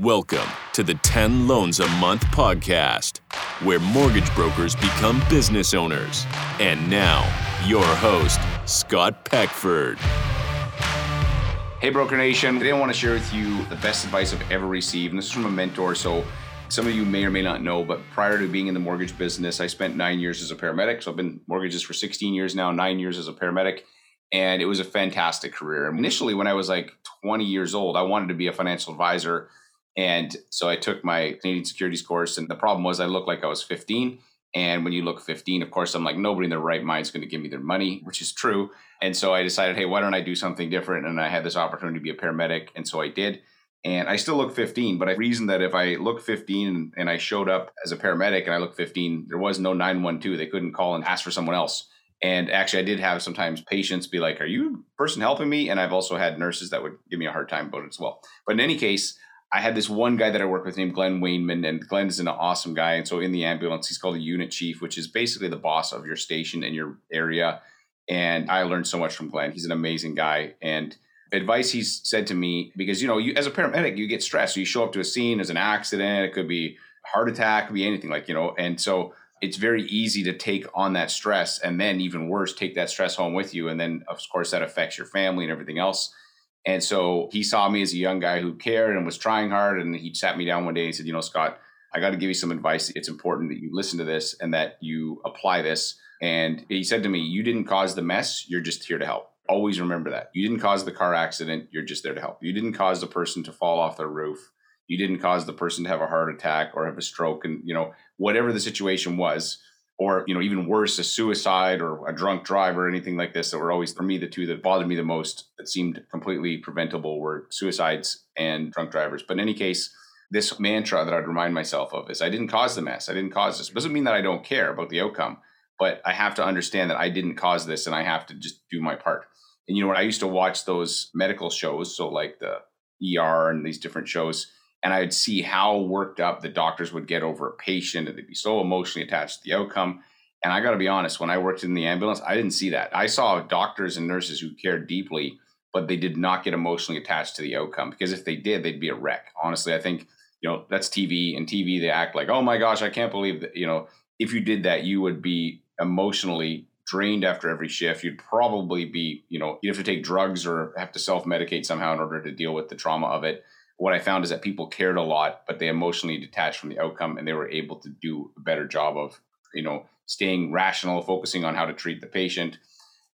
Welcome to the 10 Loans a Month podcast, where mortgage brokers become business owners. And now, your host, Scott Peckford. Hey, Broker Nation. Today I want to share with you the best advice I've ever received. And this is from a mentor. So, some of you may or may not know, but prior to being in the mortgage business, I spent nine years as a paramedic. So, I've been mortgages for 16 years now, nine years as a paramedic. And it was a fantastic career. Initially, when I was like 20 years old, I wanted to be a financial advisor and so I took my Canadian securities course. And the problem was I looked like I was 15. And when you look 15, of course, I'm like, nobody in their right mind is going to give me their money, which is true. And so I decided, hey, why don't I do something different? And I had this opportunity to be a paramedic. And so I did. And I still look 15, but I reasoned that if I look 15 and I showed up as a paramedic and I look 15, there was no 912. They couldn't call and ask for someone else. And actually, I did have sometimes patients be like, Are you a person helping me? And I've also had nurses that would give me a hard time about it as well. But in any case, I had this one guy that I work with named Glenn Wainman, and Glenn is an awesome guy. And so in the ambulance, he's called a unit chief, which is basically the boss of your station and your area. And I learned so much from Glenn. He's an amazing guy. And advice he's said to me, because you know, you as a paramedic, you get stressed. So you show up to a scene, there's an accident, it could be heart attack, could be anything like, you know, and so it's very easy to take on that stress and then even worse, take that stress home with you. And then of course that affects your family and everything else. And so he saw me as a young guy who cared and was trying hard. And he sat me down one day and said, You know, Scott, I got to give you some advice. It's important that you listen to this and that you apply this. And he said to me, You didn't cause the mess. You're just here to help. Always remember that. You didn't cause the car accident. You're just there to help. You didn't cause the person to fall off their roof. You didn't cause the person to have a heart attack or have a stroke. And, you know, whatever the situation was, or you know even worse a suicide or a drunk driver or anything like this that were always for me the two that bothered me the most that seemed completely preventable were suicides and drunk drivers. But in any case this mantra that i'd remind myself of is i didn't cause the mess. I didn't cause this. It doesn't mean that i don't care about the outcome but i have to understand that i didn't cause this and i have to just do my part. And you know when i used to watch those medical shows so like the er and these different shows and I would see how worked up the doctors would get over a patient and they'd be so emotionally attached to the outcome. And I got to be honest, when I worked in the ambulance, I didn't see that. I saw doctors and nurses who cared deeply, but they did not get emotionally attached to the outcome because if they did, they'd be a wreck. Honestly, I think, you know, that's TV and TV, they act like, oh my gosh, I can't believe that, you know, if you did that, you would be emotionally drained after every shift. You'd probably be, you know, you have to take drugs or have to self medicate somehow in order to deal with the trauma of it what I found is that people cared a lot, but they emotionally detached from the outcome and they were able to do a better job of, you know, staying rational, focusing on how to treat the patient.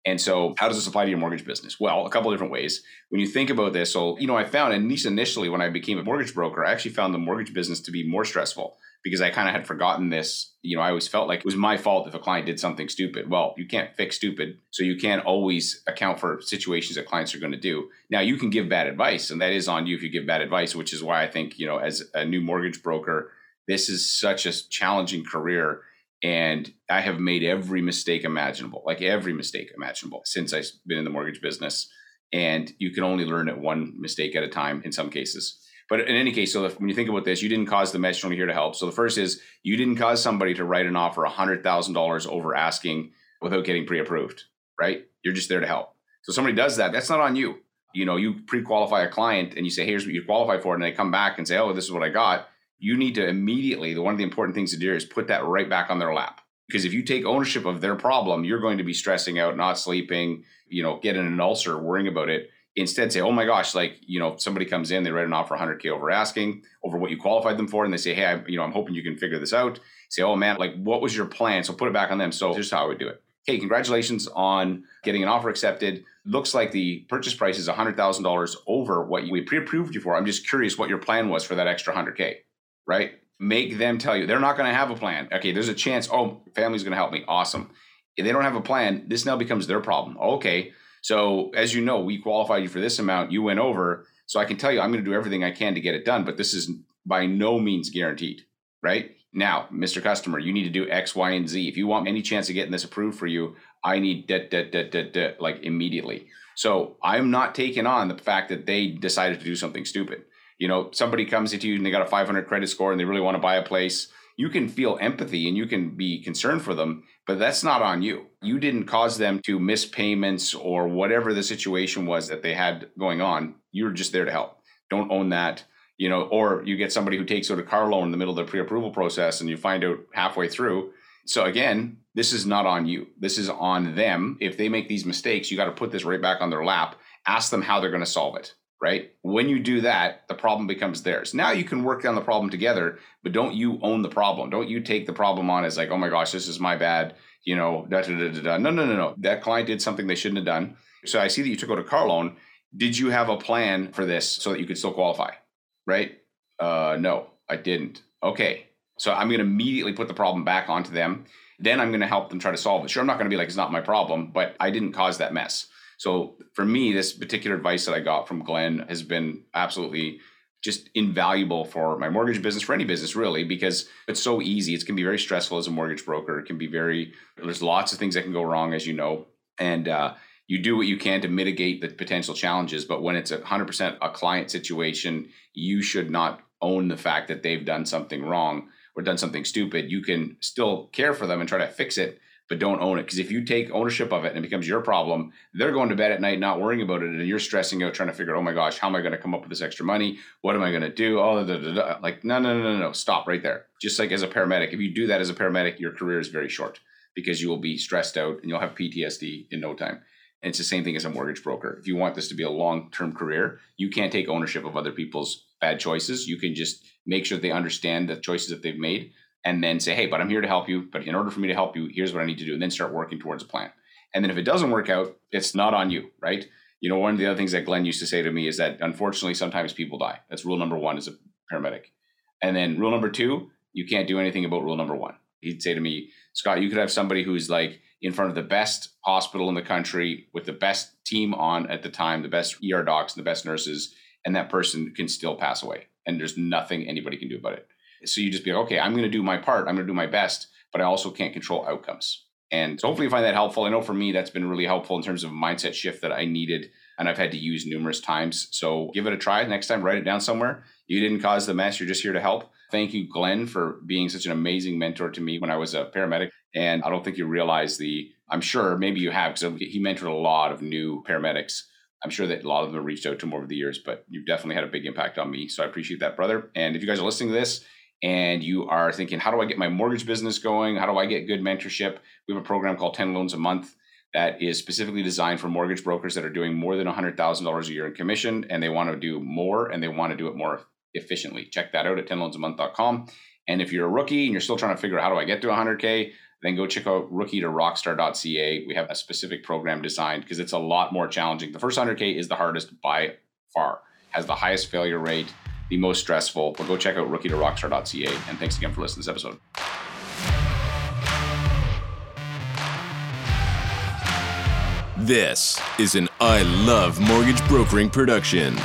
And so, how does this apply to your mortgage business? Well, a couple different ways. When you think about this, so, you know, I found, at least initially when I became a mortgage broker, I actually found the mortgage business to be more stressful because I kind of had forgotten this. You know, I always felt like it was my fault if a client did something stupid. Well, you can't fix stupid. So you can't always account for situations that clients are going to do. Now, you can give bad advice, and that is on you if you give bad advice, which is why I think, you know, as a new mortgage broker, this is such a challenging career. And I have made every mistake imaginable, like every mistake imaginable since I've been in the mortgage business. And you can only learn at one mistake at a time in some cases. But in any case, so if, when you think about this, you didn't cause the mess. You're only here to help. So the first is you didn't cause somebody to write an offer hundred thousand dollars over asking without getting pre-approved, right? You're just there to help. So somebody does that. That's not on you. You know, you pre-qualify a client and you say, hey, "Here's what you qualify for," and they come back and say, "Oh, this is what I got." You need to immediately. The one of the important things to do is put that right back on their lap. Because if you take ownership of their problem, you're going to be stressing out, not sleeping, you know, getting an ulcer, worrying about it instead say, oh my gosh, like, you know, somebody comes in, they write an offer 100K over asking, over what you qualified them for. And they say, hey, I, you know, I'm hoping you can figure this out. Say, oh man, like, what was your plan? So put it back on them. So here's how I would do it. Hey, congratulations on getting an offer accepted. Looks like the purchase price is $100,000 over what we pre approved you for. I'm just curious what your plan was for that extra 100K, right? Make them tell you they're not going to have a plan. Okay, there's a chance. Oh, family's going to help me. Awesome. If they don't have a plan, this now becomes their problem. Okay, so as you know, we qualified you for this amount. You went over. So I can tell you, I'm going to do everything I can to get it done, but this is by no means guaranteed, right? Now, Mr. Customer, you need to do X, Y, and Z. If you want any chance of getting this approved for you, I need debt, debt, debt, debt, debt, like immediately. So I'm not taking on the fact that they decided to do something stupid. You know, somebody comes into you and they got a 500 credit score and they really want to buy a place you can feel empathy and you can be concerned for them, but that's not on you. You didn't cause them to miss payments or whatever the situation was that they had going on. You're just there to help. Don't own that. you know, or you get somebody who takes out a car loan in the middle of the pre-approval process and you find out halfway through. So again, this is not on you. This is on them. If they make these mistakes, you got to put this right back on their lap. Ask them how they're going to solve it, right? When you do that, the problem becomes theirs. Now you can work on the problem together, but don't you own the problem. Don't you take the problem on as like, oh my gosh, this is my bad, you know, da da da da. da. No, no, no, no. That client did something they shouldn't have done. So I see that you took out a car loan. Did you have a plan for this so that you could still qualify? right? Uh, no, I didn't. Okay. So I'm going to immediately put the problem back onto them. Then I'm going to help them try to solve it. Sure, I'm not going to be like, it's not my problem, but I didn't cause that mess. So for me, this particular advice that I got from Glenn has been absolutely just invaluable for my mortgage business, for any business really, because it's so easy. It can be very stressful as a mortgage broker. It can be very, there's lots of things that can go wrong, as you know. And, uh, you do what you can to mitigate the potential challenges. But when it's a 100% a client situation, you should not own the fact that they've done something wrong or done something stupid. You can still care for them and try to fix it, but don't own it. Because if you take ownership of it and it becomes your problem, they're going to bed at night not worrying about it. And you're stressing out trying to figure, oh my gosh, how am I going to come up with this extra money? What am I going to do? Oh, da, da, da. like, no, no, no, no, no. Stop right there. Just like as a paramedic, if you do that as a paramedic, your career is very short because you will be stressed out and you'll have PTSD in no time. And it's the same thing as a mortgage broker. If you want this to be a long term career, you can't take ownership of other people's bad choices. You can just make sure they understand the choices that they've made and then say, hey, but I'm here to help you. But in order for me to help you, here's what I need to do. And then start working towards a plan. And then if it doesn't work out, it's not on you, right? You know, one of the other things that Glenn used to say to me is that unfortunately, sometimes people die. That's rule number one as a paramedic. And then rule number two, you can't do anything about rule number one. He'd say to me, Scott, you could have somebody who's like, in front of the best hospital in the country with the best team on at the time, the best ER docs and the best nurses, and that person can still pass away. And there's nothing anybody can do about it. So you just be like, okay, I'm going to do my part. I'm going to do my best, but I also can't control outcomes. And so hopefully you find that helpful. I know for me, that's been really helpful in terms of mindset shift that I needed and I've had to use numerous times. So give it a try. Next time, write it down somewhere. You didn't cause the mess. You're just here to help. Thank you, Glenn, for being such an amazing mentor to me when I was a paramedic. And I don't think you realize the, I'm sure maybe you have, because he mentored a lot of new paramedics. I'm sure that a lot of them have reached out to him over the years, but you've definitely had a big impact on me. So I appreciate that, brother. And if you guys are listening to this and you are thinking, how do I get my mortgage business going? How do I get good mentorship? We have a program called 10 Loans a Month that is specifically designed for mortgage brokers that are doing more than $100,000 a year in commission and they want to do more and they want to do it more efficiently. Check that out at 10loansamonth.com. And if you're a rookie and you're still trying to figure out how do I get to 100K, then go check out rookie to rockstar.ca. We have a specific program designed because it's a lot more challenging. The first 100K is the hardest by far, has the highest failure rate, the most stressful. But go check out rookie to rockstar.ca. And thanks again for listening to this episode. This is an I Love Mortgage Brokering production.